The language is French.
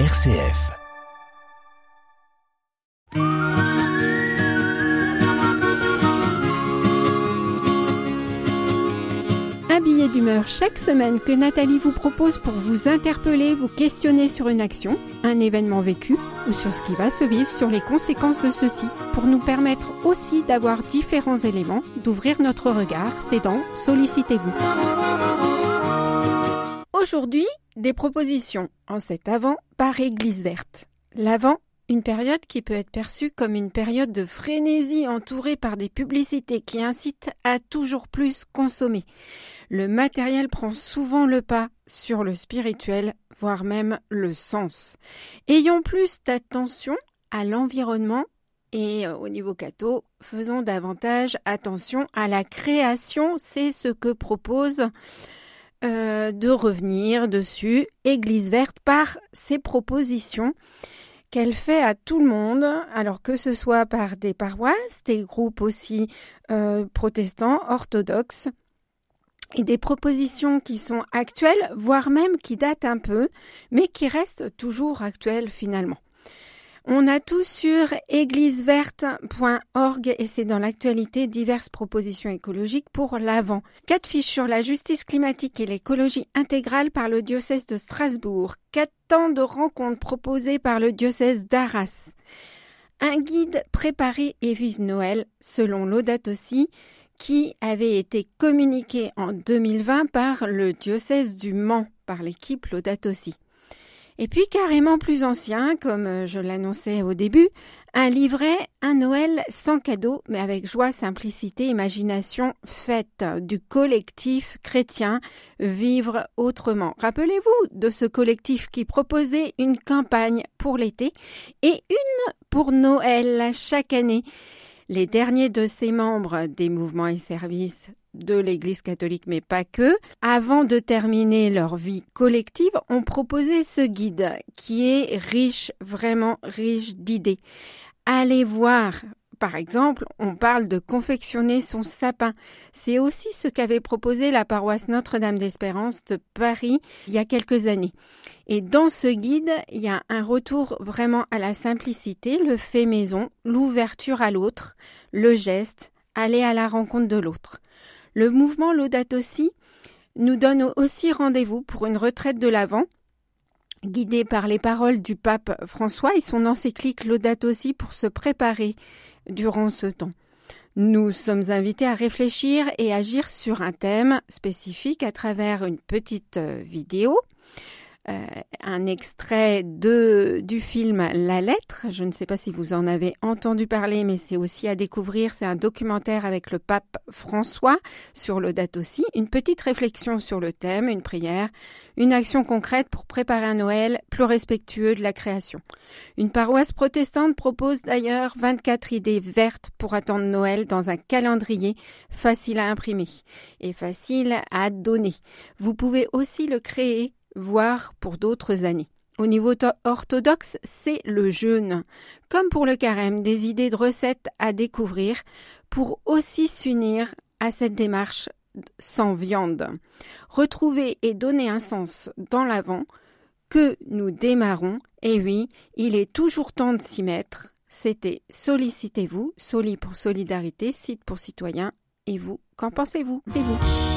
RCF. Un billet d'humeur chaque semaine que Nathalie vous propose pour vous interpeller, vous questionner sur une action, un événement vécu ou sur ce qui va se vivre, sur les conséquences de ceci, pour nous permettre aussi d'avoir différents éléments, d'ouvrir notre regard, c'est dans Sollicitez-vous. Aujourd'hui, des propositions en cet avant par Église verte. L'avant, une période qui peut être perçue comme une période de frénésie entourée par des publicités qui incitent à toujours plus consommer. Le matériel prend souvent le pas sur le spirituel, voire même le sens. Ayons plus d'attention à l'environnement et euh, au niveau catho, faisons davantage attention à la création, c'est ce que propose euh, de revenir dessus, Église verte, par ses propositions qu'elle fait à tout le monde, alors que ce soit par des paroisses, des groupes aussi euh, protestants, orthodoxes, et des propositions qui sont actuelles, voire même qui datent un peu, mais qui restent toujours actuelles finalement. On a tout sur égliseverte.org et c'est dans l'actualité diverses propositions écologiques pour l'avant. Quatre fiches sur la justice climatique et l'écologie intégrale par le diocèse de Strasbourg. Quatre temps de rencontres proposés par le diocèse d'Arras. Un guide préparé et vive Noël selon l'Audate qui avait été communiqué en 2020 par le diocèse du Mans, par l'équipe Laudato aussi. Et puis carrément plus ancien, comme euh, je l'annonçais au début, un livret, un Noël sans cadeau, mais avec joie, simplicité, imagination, fête du collectif chrétien Vivre autrement. Rappelez-vous de ce collectif qui proposait une campagne pour l'été et une pour Noël chaque année. Les derniers de ses membres des mouvements et services de l'Église catholique, mais pas que, avant de terminer leur vie collective, ont proposé ce guide qui est riche, vraiment riche d'idées. Allez voir par exemple, on parle de confectionner son sapin. C'est aussi ce qu'avait proposé la paroisse Notre-Dame d'Espérance de Paris il y a quelques années. Et dans ce guide, il y a un retour vraiment à la simplicité, le fait maison, l'ouverture à l'autre, le geste, aller à la rencontre de l'autre. Le mouvement Laudato Si nous donne aussi rendez-vous pour une retraite de l'Avent, guidée par les paroles du pape François et son encyclique Laudato Si pour se préparer durant ce temps. Nous sommes invités à réfléchir et agir sur un thème spécifique à travers une petite euh, vidéo euh, un extrait de, du film La lettre. Je ne sais pas si vous en avez entendu parler, mais c'est aussi à découvrir. C'est un documentaire avec le pape François sur le date aussi. Une petite réflexion sur le thème, une prière, une action concrète pour préparer un Noël plus respectueux de la création. Une paroisse protestante propose d'ailleurs 24 idées vertes pour attendre Noël dans un calendrier facile à imprimer et facile à donner. Vous pouvez aussi le créer voire pour d'autres années. Au niveau orthodoxe, c'est le jeûne. Comme pour le carême, des idées de recettes à découvrir pour aussi s'unir à cette démarche sans viande. Retrouver et donner un sens dans l'avant que nous démarrons. Et oui, il est toujours temps de s'y mettre. C'était Sollicitez-vous, Soli pour solidarité, site pour citoyens. Et vous, qu'en pensez-vous? C'est vous.